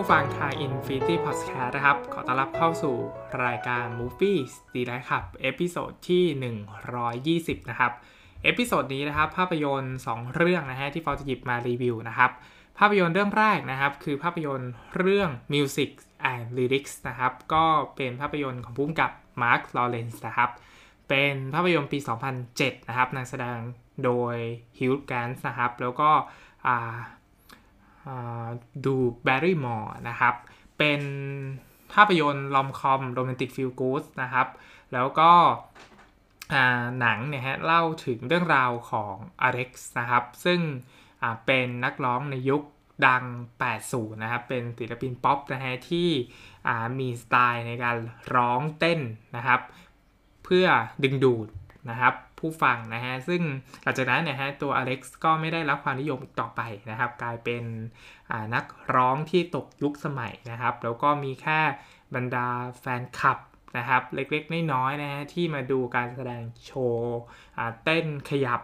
ผู้ฟังทาง Infinity Podcast นะครับ ขอต้อนรับเข้าสู่รายการ Movies Delight Club episode ที่ 120 นะครับ episode นี้นะครับ ภาพยนตร์ 2 เรื่องนะฮะที่ฟอร์มจะหยิบมารีวิวนะครับ ภาพยนตร์เรื่องแรกนะครับ คือภาพยนตร์เรื่อง Music and Lyrics นะครับ ก็เป็นภาพยนตร์ของผู้กำกับ Mark Lawrence นะครับ เป็นภาพยนตร์ปี 2007 นะครับนำแสดงโดย Hugh Grant นะครับ แล้วก็ Drew Barrymore นะครับ เป็นภาพยนตร์ rom-com โรแมนติก feel good นะครับ แล้วก็หนังเนี่ยฮะเล่าถึงเรื่องราวของอเล็กซ์นะครับ ซึ่งเป็นนักร้องในยุคดัง 80 นะครับ เป็นศิลปินป๊อปนะฮะที่มีสไตล์ในการร้องเต้นนะครับ เพื่อดึงดูด นะครับผู้ฟังนะฮะซึ่งหลังจากนั้นเนี่ยฮะตัวอเล็กซ์ก็ไม่ได้รับความนิยมต่อไปนะครับ กลายเป็นนักร้องที่ตกยุคสมัยนะครับ แล้วก็มีแค่บรรดาแฟนคลับนะครับ เล็กๆ น้อยๆนะฮะที่มาดูการแสดงโชว์เต้นขยับ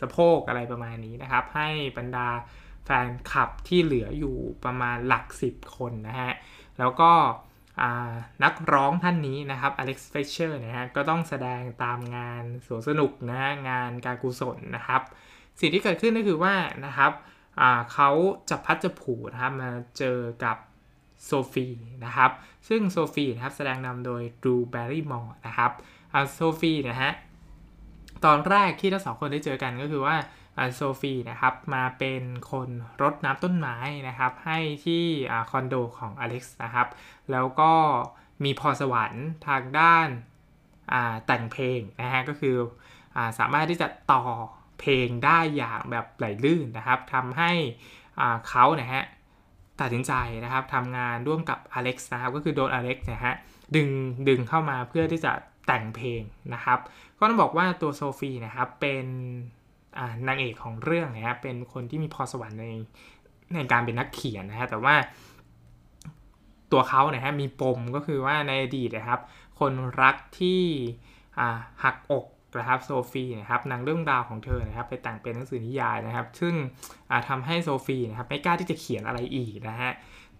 สะโพกอะไรประมาณนี้นะครับ ให้บรรดาแฟนคลับที่เหลืออยู่ประมาณหลักสิบคนนะฮะแล้วก็ นักร้องท่านนี้นะครับอเล็กซ์เฟลตเชอร์นะฮะก็ต้องแสดงตามงานสวนสนุกนะฮะงานการกุศลนะครับ สิ่งที่เกิดขึ้นก็คือว่านะครับเขาจับพลัดจับผลูนะครับมาเจอกับโซฟีนะครับ ซึ่งโซฟีนะครับแสดงนำโดย Drew Barrymore นะครับโซฟีนะฮะตอนแรกที่ทั้งสองคนได้เจอกันก็คือว่า โซฟีนะครับมาเป็นคนรดน้ำต้นไม้นะครับ ให้ที่คอนโดของอเล็กซ์นะครับ แล้วก็มีพรสวรรค์ทางด้านแต่งเพลงนะฮะก็คืออสามารถที่จะต่อเพลงได้อย่างแบบไหลลื่นนะครับทำให้เขานะฮะตัดสินใจนะครับทำงานร่วมกับอเล็กซ์นะครับก็คือโดนอเล็กซ์นะฮะดึงดึงเข้ามาเพื่อที่จะแต่งเพลงนะครับ ก็ต้องบอกว่าตัวโซฟีนะครับเป็น นางเอกของเรื่องนะฮะเป็นคนที่มีพรสวรรค์ในในการเป็นนักเขียนนะฮะแต่ว่าตัวเขาเนี่ยฮะมีปมก็คือว่าในอดีตนะครับ คนรักที่หักอกนะครับโซฟีนะครับนำเรื่องราวของเธอนะครับไปแต่งเป็นหนังสือนิยายนะครับ ซึ่งทำให้โซฟีนะครับไม่กล้าที่จะเขียนอะไรอีกนะฮะ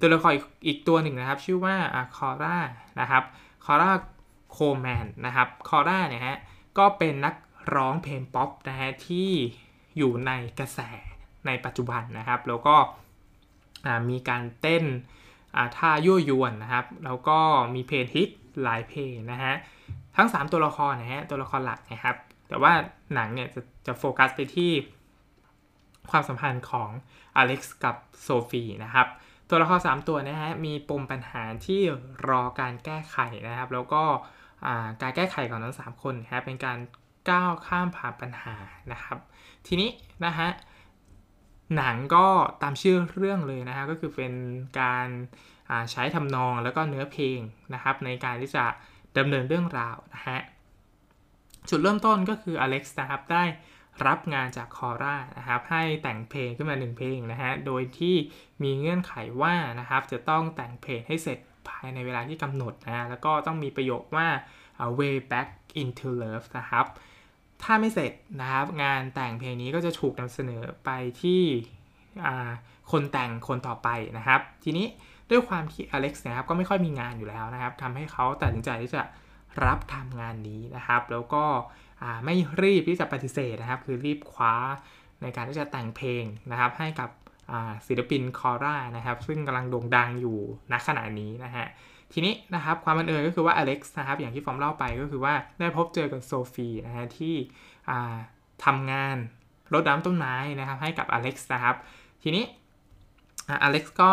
ตัวละครอีกตัวหนึ่งนะครับ ชื่อว่าคอร่านะครับคอร่า คอร์แมนนะครับคอร่าเนี่ยฮะก็เป็นนัก ร้องเพลงป๊อปนะฮะที่อยู่ในกระแสในปัจจุบันนะครับ แล้วก็มีการเต้นท่ายั่วยวนนะครับ แล้วก็มีเพลงฮิตหลายเพลงนะฮะทั้ง 3 ตัวละครนะฮะตัวละครหลักนะครับ แต่ว่าหนังเนี่ยจะจะโฟกัสไปที่ความสัมพันธ์ของอเล็กซ์กับโซฟีนะครับ ตัวละคร 3 ตัวนะฮะมีปมปัญหาที่รอการแก้ไขนะครับ แล้วก็การแก้ไขของทั้ง 3 คนนะเป็นการ ก้าวข้ามผ่านปัญหานะครับ ทีนี้นะฮะหนังก็ตามชื่อเรื่องเลยนะฮะก็คือเป็นการใช้ทำนองแล้วก็เนื้อเพลงนะครับ ในการที่จะดำเนินเรื่องราวนะฮะจุดเริ่มต้นก็คืออเล็กซ์นะครับได้รับงานจากคอร่านะครับให้แต่งเพลงขึ้นมาหนึ่งเพลงนะฮะโดยที่มีเงื่อนไขว่านะครับจะต้องแต่งเพลงให้เสร็จภายในเวลาที่กำหนดนะฮะแล้วก็ต้องมีประโยคว่า way back into love นะครับ ถ้าไม่เสร็จนะครับ งานแต่งเพลงนี้ก็จะถูกนำเสนอไปที่คนแต่งคนต่อไปนะครับ ทีนี้ด้วยความที่อเล็กซ์นะครับก็ไม่ค่อยมีงานอยู่แล้วนะครับทำให้เขาตัดสินใจที่จะรับทำงานนี้นะครับ แล้วก็ไม่รีบที่จะปฏิเสธนะครับ คือรีบคว้าในการที่จะแต่งเพลงนะครับ ให้กับศิลปินคอร่านะครับ ซึ่งกำลังโด่งดังอยู่ณขณะนี้นะฮะ ทีนี้นะครับความบังเอิญก็คือว่าอเล็กซ์นะครับอย่างที่ฟอร์มเล่าไปก็คือว่าได้พบเจอกับโซฟีนะฮะที่ทำงานรดน้ำต้นไม้นะครับให้กับอเล็กซ์นะครับ ทีนี้อเล็กซ์ก็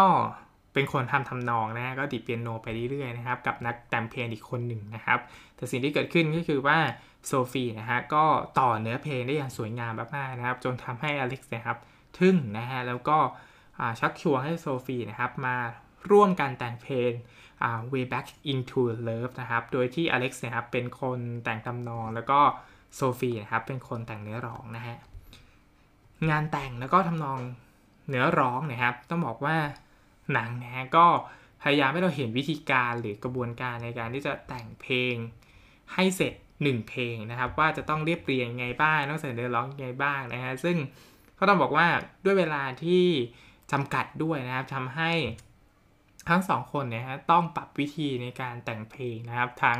เป็นคนทำทำนองนะฮะก็ดีดเปียโนไปเรื่อยๆนะครับกับนักแต่งเพลงอีกคนหนึ่งนะครับ แต่สิ่งที่เกิดขึ้นก็คือว่าโซฟีนะฮะก็ต่อเนื้อเพลงได้อย่างสวยงามมากๆนะครับ จนทำให้อเล็กซ์นะครับทึ่งนะฮะแล้วก็ชักชวนให้โซฟีนะครับมา ร่วมกันแต่งเพลง way back into love นะครับ โดยที่อเล็กซ์นะครับเป็นคนแต่งทำนองแล้วก็โซฟีนะครับเป็นคนแต่งเนื้อร้องนะฮะ งานแต่งแล้วก็ทำนองเนื้อร้องนะครับ ต้องบอกว่าหนังนะฮะก็พยายามให้เราเห็นวิธีการหรือกระบวนการในการที่จะแต่งเพลงให้เสร็จ 1 เพลงนะครับ ว่าจะต้องเรียบเรียงไงบ้างต้องใส่เนื้อร้องไงบ้างนะฮะซึ่งก็ต้องบอกว่าด้วยเวลาที่จำกัดด้วยนะครับทำให้ ทั้งสองคนเนี่ยฮะต้องปรับวิธีในการแต่งเพลงนะครับ ทั้ง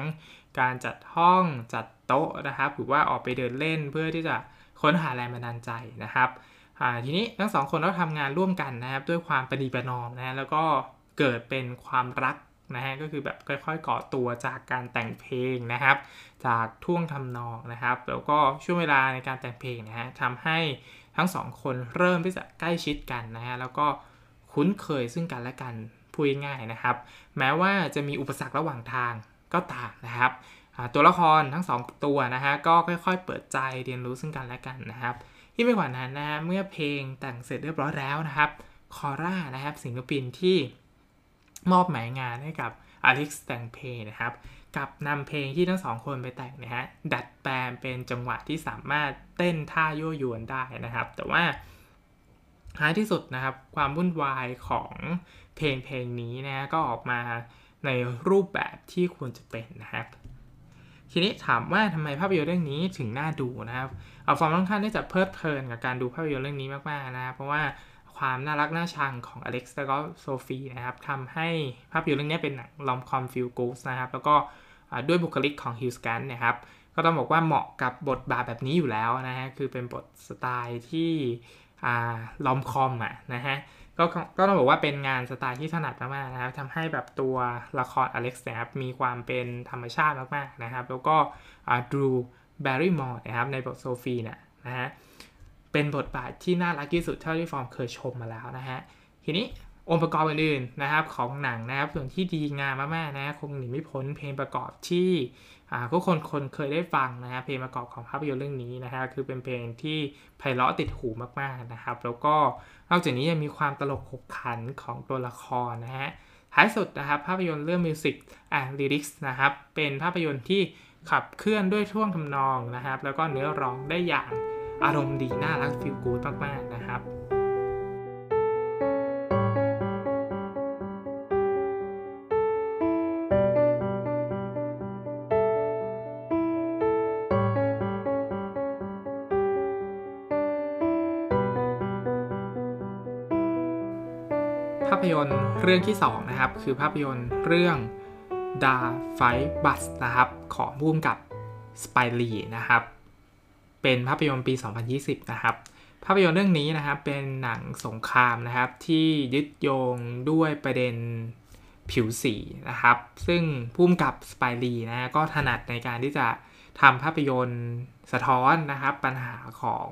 การจัดห้องจัดโต๊ะนะครับ หรือว่าออกไปเดินเล่นเพื่อที่จะค้นหาแรงบันดาลใจนะครับทีนี้ทั้งสองคนต้องทำงานร่วมกันนะครับ ด้วยความประนีประนอมนะแล้วก็เกิดเป็นความรักนะฮะก็คือแบบค่อยๆก่อตัวจากการแต่งเพลงนะครับ จากท่วงทำนองนะครับ แล้วก็ช่วงเวลาในการแต่งเพลงนะฮะทำให้ทั้งสองคนเริ่มที่จะใกล้ชิดกันนะฮะแล้วก็คุ้นเคยซึ่งกันและกัน พูดง่ายนะครับ แม้ว่าจะมีอุปสรรคระหว่างทางก็ตามนะครับ ตัวละครทั้ง 2 ตัวนะฮะก็ค่อยๆ เปิดใจเรียนรู้ซึ่งกันและกันนะครับที่ไม่กว่านั้นนะฮะเมื่อเพลงแต่งเสร็จเรียบร้อยแล้วนะครับคอร่านะครับศิลปินที่มอบหมายงานให้กับอเล็กซ์แต่งเพลงนะครับกับนำเพลงที่ทั้งสองคนไปแต่งนะฮะดัดแปลงเป็นจังหวะที่สามารถเต้นท่ายั่วยวนได้นะครับ แต่ว่าท้ายที่สุดนะครับความวุ่นวายของ เพลงเพลงนี้นะก็ออกมาในรูปแบบที่ควรจะเป็นนะครับ ทีนี้ถามว่าทำไมภาพยนตร์เรื่องนี้ถึงน่าดูนะครับเอาฟอร์มค่อนข้างที่จะเพลิดเพลินกับการดูภาพยนตร์เรื่องนี้มากๆนะเพราะว่าความน่ารักน่าชังของอเล็กซ์และก็โซฟีนะครับทำให้ภาพยนตร์เรื่องนี้เป็นหนัง rom-com feel good นะครับ แล้วก็ด้วยบุคลิกของฮิวสแกนนะครับ ก็ต้องบอกว่าเหมาะกับบทบาทแบบนี้อยู่แล้วนะฮะ คือเป็นบทสไตล์ที่ rom-com อะนะฮะ ก็ก็ต้องบอกว่าเป็นงานสไตล์ที่ถนัดมากๆนะครับทำให้แบบตัวละครอเล็กซ์นะครับมีความเป็นธรรมชาติมากๆนะครับ แล้วก็ Drew Barrymore นะครับในบทโซฟีเนี่ยนะฮะเป็นบทบาทที่น่ารักที่สุดเท่าที่ฟอร์มเคยชมมาแล้วนะฮะทีนี้ องค์ประกอบอื่นๆนะครับของหนังนะครับ ส่วนที่ดีงามมากๆนะคงหนีไม่พ้นเพลงประกอบที่ทุกคนคนเคยได้ฟังนะฮะเพลงประกอบของภาพยนตร์เรื่องนี้นะฮะคือเป็นเพลงที่ไพเราะติดหูมากๆนะครับ แล้วก็นอกจากนี้ยังมีความตลกขบขันของตัวละครนะฮะท้ายสุดนะครับภาพยนตร์เรื่องมิวสิกอ่าลิริกส์นะครับเป็นภาพยนตร์ที่ขับเคลื่อนด้วยท่วงทำนองนะครับ แล้วก็เนื้อร้องได้อย่างอารมณ์ดีน่ารักฟิลกูดมากๆนะครับาพยนตร์เรื่องที่ 2 นะครับ คือภาพยนตร์เรื่อง The Fight Bus นะครับ ของพุ่มกับสไปรีนะครับ เป็นภาพยนตร์ปี 2020 นะครับ ภาพยนตร์เรื่องนี้นะครับ เป็นหนังสงครามนะครับ ที่ยึดโยงด้วยประเด็นผิวสีนะครับ ซึ่งพุ่มกับสไปรีนะก็ถนัดในการที่จะทำภาพยนตร์สะท้อนนะครับ ปัญหาของ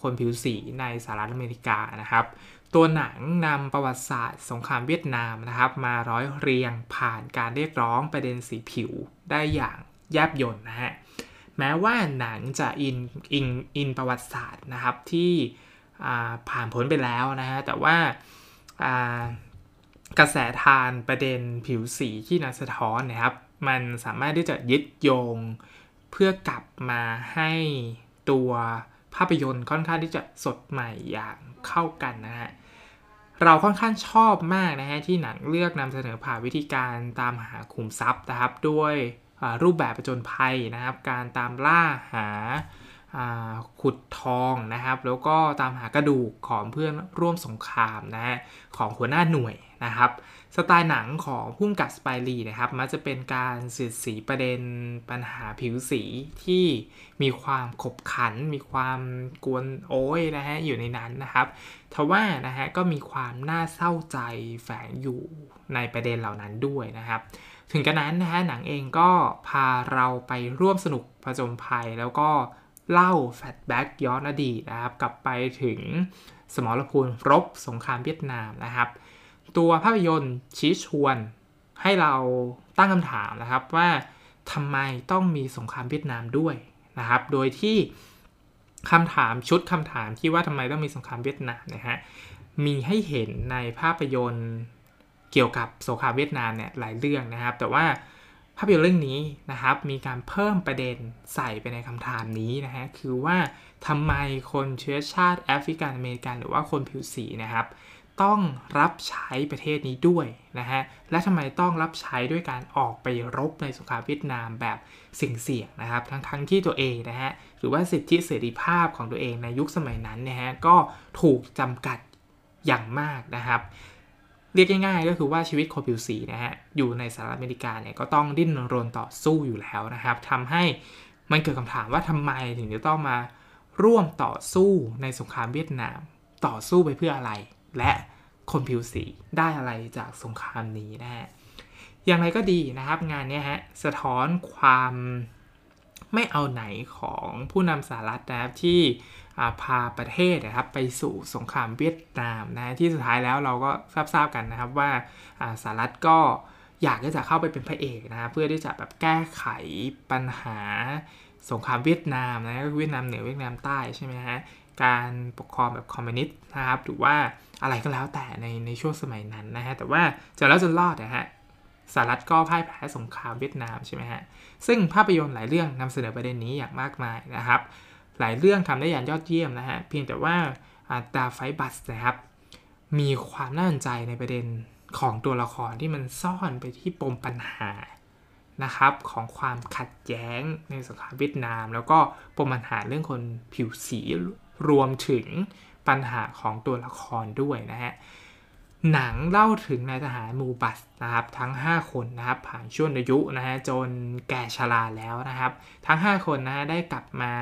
คนผิวสีในสหรัฐอเมริกานะครับ ตัวหนังนำประวัติศาสตร์สงครามเวียดนามนะครับ มาร้อยเรียงผ่านการเรียกร้องประเด็นสีผิวได้อย่างแยบยลนะฮะแม้ว่าหนังจะอินอินอินประวัติศาสตร์นะครับที่ผ่านพ้นไปแล้วนะฮะแต่ว่ากระแสทานประเด็นผิวสีที่นักสะท้อนนะครับ มันสามารถที่จะยึดโยงเพื่อกลับมาให้ตัว ภาพยนตร์ค่อนข้างที่จะสดใหม่อย่างเข้ากันนะฮะเราค่อนข้างชอบมากนะฮะที่หนังเลือกนำเสนอผ่านวิธีการตามหาขุมทรัพย์นะครับ ด้วยรูปแบบประจนภัยนะครับ การตามล่าหาขุดทองนะครับ แล้วก็ตามหากระดูกของเพื่อนร่วมสงครามนะฮะของหัวหน้าหน่วย นะครับสไตล์หนังของพุ่มกับสไปรีนะครับมันจะเป็นการสืบสีประเด็นปัญหาผิวสีที่มีความขบขัน มีความกวนโอ้ยนะฮะอยู่ในนั้นนะครับทว่านะฮะก็มีความน่าเศร้าใจแฝงอยู่ในประเด็นเหล่านั้นด้วยนะครับ ถึงกระนั้นนะฮะหนังเองก็พาเราไปร่วมสนุกผจญภัย แล้วก็เล่าแฟลชแบ็กย้อนอดีตนะครับกลับไปถึงสมรภูมิรบสงครามเวียดนามนะครับ ตัวภาพยนตร์ชี้ชวนให้เราตั้งคำถามนะครับว่าทำไมต้องมีสงครามเวียดนามด้วยนะครับ โดยที่คำถามชุดคำถามที่ว่าทำไมต้องมีสงครามเวียดนามนะฮะมีให้เห็นในภาพยนตร์เกี่ยวกับสงครามเวียดนามเนี่ยหลายเรื่องนะครับ แต่ว่าภาพยนตร์เรื่องนี้นะครับมีการเพิ่มประเด็นใส่ไปในคำถามนี้นะฮะคือว่าทำไมคนเชื้อชาติแอฟริกันอเมริกันหรือว่าคนผิวสีนะครับ ต้องรับใช้ประเทศนี้ด้วยนะฮะ และทำไมต้องรับใช้ด้วยการออกไปรบในสงครามเวียดนามแบบเสี่ยงๆนะครับ ทั้งๆทที่ตัวเองนะฮะ หรือว่าสิทธิเสรีภาพของตัวเองในยุคสมัยนั้นนะฮะ ก็ถูกจำกัดอย่างมากนะครับ เรียกง่ายๆก็คือว่าชีวิตคนผิวสีนะฮะ อยู่ในสหรัฐอเมริกาเนี่ยก็ต้องดิ้นรนต่อสู้อยู่แล้วนะครับทำให้มันเกิดคำถามว่าทำไมถึงจะต้องมาร่วมต่อสู้ในสงครามเวียดนาม ต่อสู้ไปเพื่ออะไร และคนผิวสีได้อะไรจากสงครามนี้นะฮะอย่างไรก็ดีนะครับงานนี้ฮะสะท้อนความไม่เอาไหนของผู้นำสหรัฐนะครับที่พาประเทศนะครับไปสู่สงครามเวียดนามนะที่สุดท้ายแล้วเราก็ทราบๆกันนะครับว่าสหรัฐก็อยากที่จะเข้าไปเป็นพระเอกนะเพื่อที่จะแบบแก้ไขปัญหาสงครามเวียดนามนะเวียดนามเหนือเวียดนามใต้ใช่ไหมฮะ การปกครองแบบคอมมิวนิสต์นะครับหรือว่าอะไรก็แล้วแต่ในในช่วงสมัยนั้นนะฮะแต่ว่าจะแล้วจนรอดนะฮะสหรัฐก็พ่ายแพ้สงครามเวียดนามใช่ไหมฮะซึ่งภาพยนตร์หลายเรื่องนำเสนอประเด็นนี้อย่างมากมายนะครับ หลายเรื่องทำได้อย่างยอดเยี่ยมนะฮะเพียงแต่ว่าตาไฟบัสนะครับมีความน่าสนใจในประเด็นของตัวละครที่มันซ่อนไปที่ปมปัญหานะครับของความขัดแย้งในสงครามเวียดนาม แล้วก็ปมปัญหาเรื่องคนผิวสี รวมถึงปัญหาของตัวละครด้วยนะฮะหนังเล่าถึงนายทหารมูบัสนะครับทั้ง 5 คนนะครับผ่านช่วงอายุนะฮะจนแก่ชราแล้วนะครับ ทั้ง 5 คนนะฮะได้กลับมา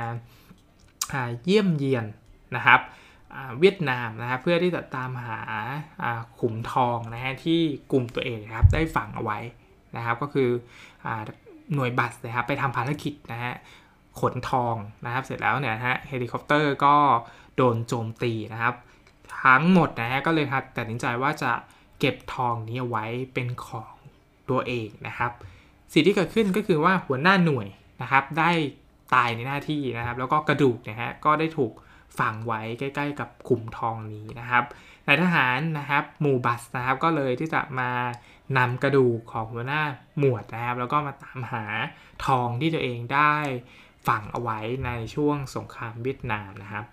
เยี่ยมเยียนนะครับเวียดนามนะครับเพื่อที่จะตามหาขุมทองนะฮะที่กลุ่มตัวเองนะครับได้ฝังเอาไว้นะครับก็คืออหน่วยบัสนะครับไปทำภารกิจนะฮะ ขนทองนะครับเสร็จแล้วเนี่ยฮะเฮลิคอปเตอร์ก็โดนโจมตีนะครับ ทั้งหมดนะฮะก็เลยตัดสินใจว่าจะเก็บทองนี้ไว้เป็นของตัวเองนะครับ สิ่งที่เกิดขึ้นก็คือว่าหัวหน้าหน่วยนะครับได้ตายในหน้าที่นะครับ แล้วก็กระดูกนะฮะก็ได้ถูกฝังไว้ใกล้ ๆ กับขุมทองนี้นะครับนายทหารนะครับหมู่บัสนะครับก็เลยที่จะมานำกระดูกของหัวหน้าหมวดนะครับ แล้วก็มาตามหาทองที่ตัวเองได้ ฝังเอาไว้ในช่วงสงครามเวียดนามนะครับ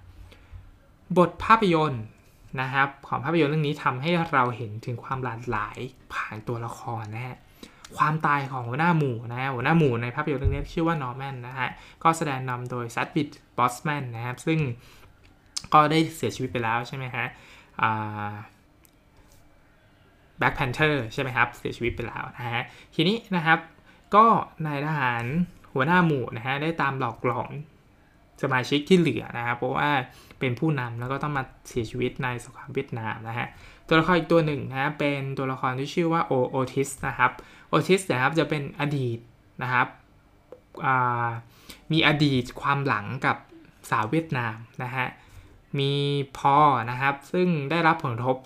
บทภาพยนตร์นะครับของภาพยนตร์เรื่องนี้ทำให้เราเห็นถึงความหลากหลายผ่านตัวละครนะฮะความตายของหัวหน้าหมู่นะฮะหัวหน้าหมู่ในภาพยนตร์เรื่องนี้ชื่อว่านอร์แมนนะฮะก็แสดงนำโดยแชดวิกโบสแมนนะครับซึ่งก็ได้เสียชีวิตไปแล้วใช่ไหมฮะ Black Panther ใช่ไหมครับเสียชีวิตไปแล้วนะฮะทีนี้นะครับก็นายทหาร หัวหน้าหมู่นะฮะได้ตามหลอกหลอนสมาชิกที่เหลือนะครับเพราะว่าเป็นผู้นำแล้วก็ต้องมาเสียชีวิตในสงครามเวียดนามนะฮะตัวละครอีกตัวหนึ่งนะเป็นตัวละครที่ชื่อว่าโอโอทิสนะครับโอทิสนะครับจะเป็นอดีตนะครับมีอดีตความหลังกับสาวเวียดนามนะฮะมีพ่อนะครับซึ่งได้รับผลกระทบ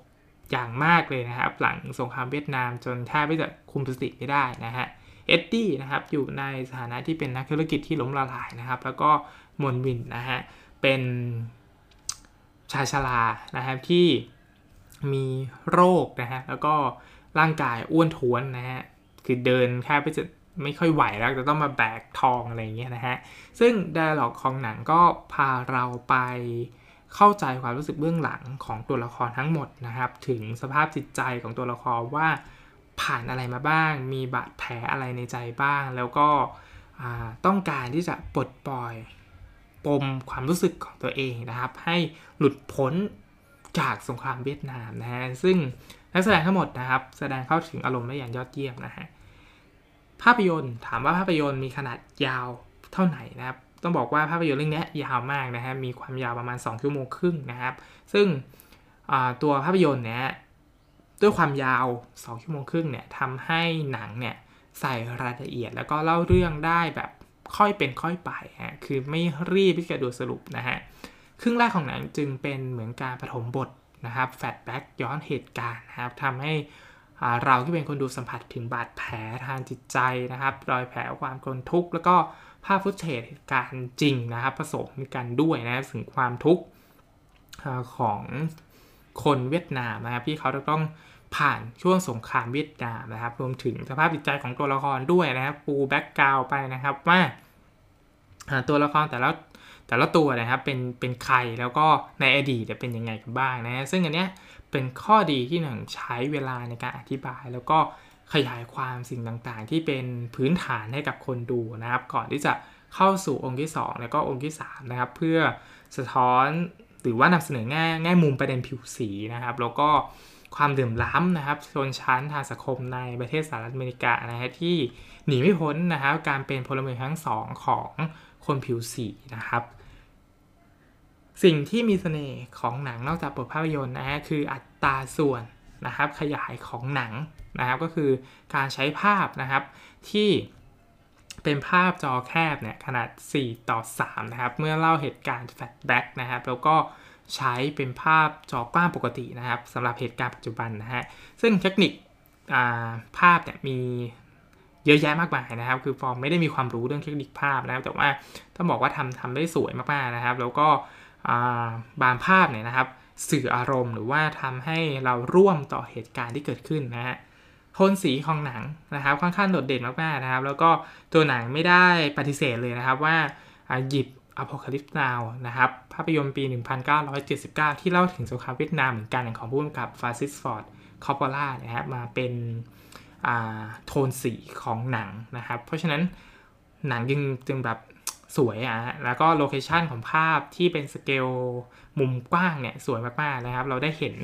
อย่างมากเลยนะครับ หลังสงครามเวียดนามจนแทบไม่จะคุมสติไม่ได้นะฮะ เอ็ดดี้นะครับอยู่ในสถานะที่เป็นนักธุรกิจที่ล้มละลายนะครับ แล้วก็เมลวินนะฮะเป็นชายชรานะครับที่มีโรคนะฮะแล้วก็ร่างกายอ้วนท้วนนะฮะคือเดินแค่ไปจะไม่ค่อยไหวแล้วจะต้องมาแบกทองอะไรอย่างเงี้ยนะฮะซึ่ง dialogue ของหนังก็พาเราไปเข้าใจความรู้สึกเบื้องหลังของตัวละครทั้งหมดนะครับ ถึงสภาพจิตใจของตัวละครว่า ผ่านอะไรมาบ้าง มีบาดแผลอะไรในใจบ้าง แล้วก็ต้องการที่จะปลดปล่อยปมความรู้สึกของตัวเองนะครับ ให้หลุดพ้นจากสงครามเวียดนามนะฮะซึ่งนักแสดงทั้งหมดนะครับ แสดงเข้าถึงอารมณ์ได้อย่างยอดเยี่ยมนะฮะภาพยนตร์ถามว่าภาพยนตร์มีขนาดยาวเท่าไหร่นะครับ ต้องบอกว่าภาพยนตร์เรื่องนี้ยาวมากนะฮะมีความยาวประมาณ 2 ชั่วโมงครึ่งนะครับ ซึ่งตัวภาพยนตร์เนี้ย ด้วยความยาว 2 ชั่วโมงครึ่งเนี่ยทำให้หนังเนี่ยใส่รายละเอียดแล้วก็เล่าเรื่องได้แบบค่อยเป็นค่อยไปฮะคือไม่รีบที่จะดูสรุปนะฮะครึ่งแรกของหนังจึงเป็นเหมือนการปฐมบทนะครับแฟลชแบ็กย้อนเหตุการณ์นะครับทำให้เราที่เป็นคนดูสัมผัสถึงบาดแผลทางจิตใจนะครับรอยแผลความกลทุกข์แล้วก็ภาพฟุตเทจเหตุการณ์จริงนะครับผสมกันด้วยนะถึงความทุกข์ของคนเวียดนามนะครับที่เขาต้อง ผ่านช่วงสงครามเวียดนามนะครับ รวมถึงสภาพจิตใจของตัวละครด้วยนะครับ ปูแบ็กกราวไปนะครับว่าตัวละครแต่ละแต่ละตัวนะครับเป็นเป็นใครแล้วก็ในอดีตจะเป็นยังไงกันบ้างนะซึ่งอันเนี้ยเป็นข้อดีที่หนึ่งใช้เวลาในการอธิบาย แล้วก็ขยายความสิ่งต่างๆ ที่เป็นพื้นฐานให้กับคนดูนะครับ ก่อนที่จะเข้าสู่องค์ที่ 2 แล้วก็องค์ที่3นะครับเพื่อสะท้อนหรือว่านำเสนอแง่แง่มุมประเด็นผิวสีนะครับ แล้วก็ ความดื่มล้ำนะครับชนชั้นทางสังคมในประเทศสหรัฐอเมริกานะฮะที่หนีไม่พ้นนะครับการเป็นพลเมืองทั้งสองของคนผิวสีนะครับ สิ่งที่มีเสน่ห์ของหนังนอกจากบทภาพยนตร์นะฮะคืออัตราส่วนนะครับขยายของหนังนะครับก็คือการใช้ภาพนะครับที่เป็นภาพจอแคบเนี่ยขนาด 4 ต่อ 3 นะครับ เมื่อเล่าเหตุการณ์แฟลชแบ็กนะครับ แล้วก็ ใช้เป็นภาพจอกว้างปกตินะครับสำหรับเหตุการณ์ปัจจุบันนะฮะซึ่งเทคนิคภาพเนี่ยมีเยอะแยะมากมายนะครับ คือฟอร์มไม่ได้มีความรู้เรื่องเทคนิคภาพนะครับแต่ว่าต้องบอกว่าทำทำได้สวยมากๆนะครับ แล้วก็บางภาพเนี่ยนะครับ สื่ออารมณ์หรือว่าทำให้เราร่วมต่อเหตุการณ์ที่เกิดขึ้นนะฮะโทนสีของหนังนะครับค่อนข้างโดดเด่นมากๆนะครับ แล้วก็ตัวหนังไม่ได้ปฏิเสธเลยนะครับว่าหยิบ Apocalypse Now นะครับ ภาพยนตร์ปี 1979 ที่เล่าถึงสงครามเวียดนามเหมือนกันของผู้กำกับฟรานซิสฟอร์ดคอปโปลานะครับมาเป็นโทนสีของหนังนะครับ เพราะฉะนั้นหนังจึงจึงแบบสวยอะแล้วก็โลเคชันของภาพที่เป็นสเกลมุมกว้างเนี่ยสวยมากๆนะครับ เราได้เห็น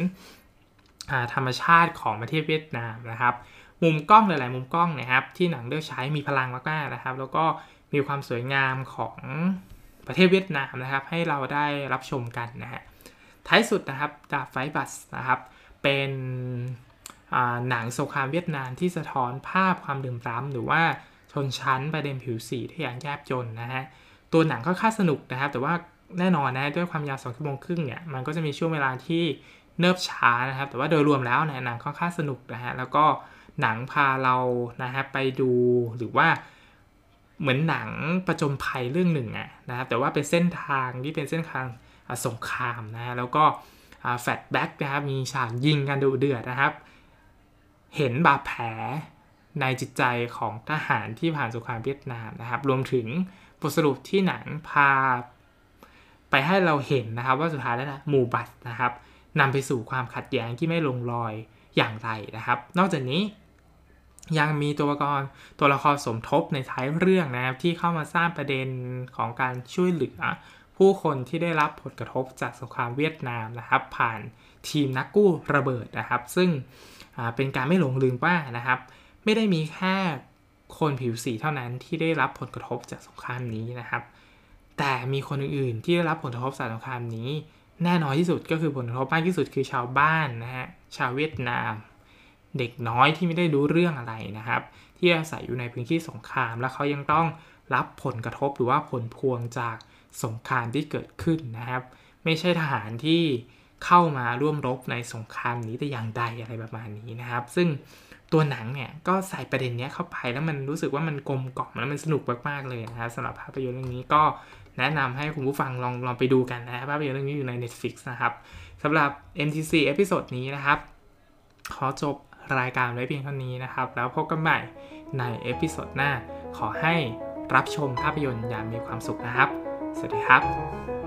ธรรมชาติของประเทศเวียดนามนะครับ มุมกล้องหลาย ๆ มุมกล้องนะครับ ที่หนังเลือกใช้มีพลังมากๆนะครับ แล้วก็มีความสวยงามของ ประเทศเวียดนามนะครับ ให้เราได้รับชมกันนะฮะท้ายสุดนะครับดาไฟบัสนะครับเป็นหนังสงครามเวียดนามที่สะท้อนภาพความดื่มร้ำหรือว่าชนชั้นประเด็นผิวสีที่อย่างแยบจนนะฮะตัวหนังก็ค่าสนุกนะครับ แต่ว่าแน่นอนนะด้วยความยาวสองชั่วโมงครึ่งเนี่ยมันก็จะมีช่วงเวลาที่เนิบช้านะครับ แต่ว่าโดยรวมแล้วเนี่ยหนังค่อนข้างสนุกนะฮะแล้วก็หนังพาเรานะฮะไปดูหรือว่า เหมือนหนังประจมภัยเรื่องหนึ่งอะนะครับแต่ว่าเป็นเส้นทางที่เป็นเส้นทางสงครามนะแล้วก็แฟลชแบ็กนะครับมีฉากยิงกันดูเดือดนะครับ เห็นบาดแผลในจิตใจของทหารที่ผ่านสงครามเวียดนามนะครับ รวมถึงบทสรุปที่หนังพาไปให้เราเห็นนะครับ ว่าสุดท้ายแล้วนะหมู่บัตนะครับนำไปสู่ความขัดแย้งที่ไม่ลงรอยอย่างไรนะครับ นอกจากนี้ ยังมีตัวละครตัวละครสมทบในท้ายเรื่องนะครับที่เข้ามาสร้างประเด็นของการช่วยเหลือ ผู้คนที่ได้รับผลกระทบจากสงครามเวียดนามนะครับ ผ่านทีมนักกู้ระเบิดนะครับ ซึ่งเป็นการไม่หลงลืมว่านะครับ ไม่ได้มีแค่คนผิวสีเท่านั้นที่ได้รับผลกระทบจากสงครามนี้นะครับ แต่มีคนอื่นๆที่ได้รับผลกระทบจากสงครามนี้ แน่นอนที่สุดก็คือผลกระทบมากที่สุดคือชาวบ้านนะฮะชาวเวียดนาม เด็กน้อยที่ไม่ได้รู้เรื่องอะไรนะครับ ที่อาศัยอยู่ในพื้นที่สงคราม แล้วเขายังต้องรับผลกระทบหรือว่าผลพวงจากสงครามที่เกิดขึ้นนะครับ ไม่ใช่ทหารที่เข้ามาร่วมรบในสงครามนี้แต่อย่างใดอะไรประมาณนี้นะครับ ซึ่งตัวหนังเนี่ยก็ใส่ประเด็นนี้เข้าไปแล้วมันรู้สึกว่ามันกลมกล่อมแล้วมันสนุกมากๆเลยนะครับสำหรับภาพยนตร์เรื่องนี้ก็แนะนำให้คุณผู้ฟังลองลองไปดูกันนะครับภาพยนตร์เรื่องนี้อยู่ใน Netflix นะครับสำหรับ MDC episode นี้นะครับ ขอจบ รายการไว้เพียงเท่านี้นะครับ แล้วพบกันใหม่ใน episode หน้า ขอให้รับชมภาพยนตร์อย่างมีความสุขนะครับ สวัสดีครับ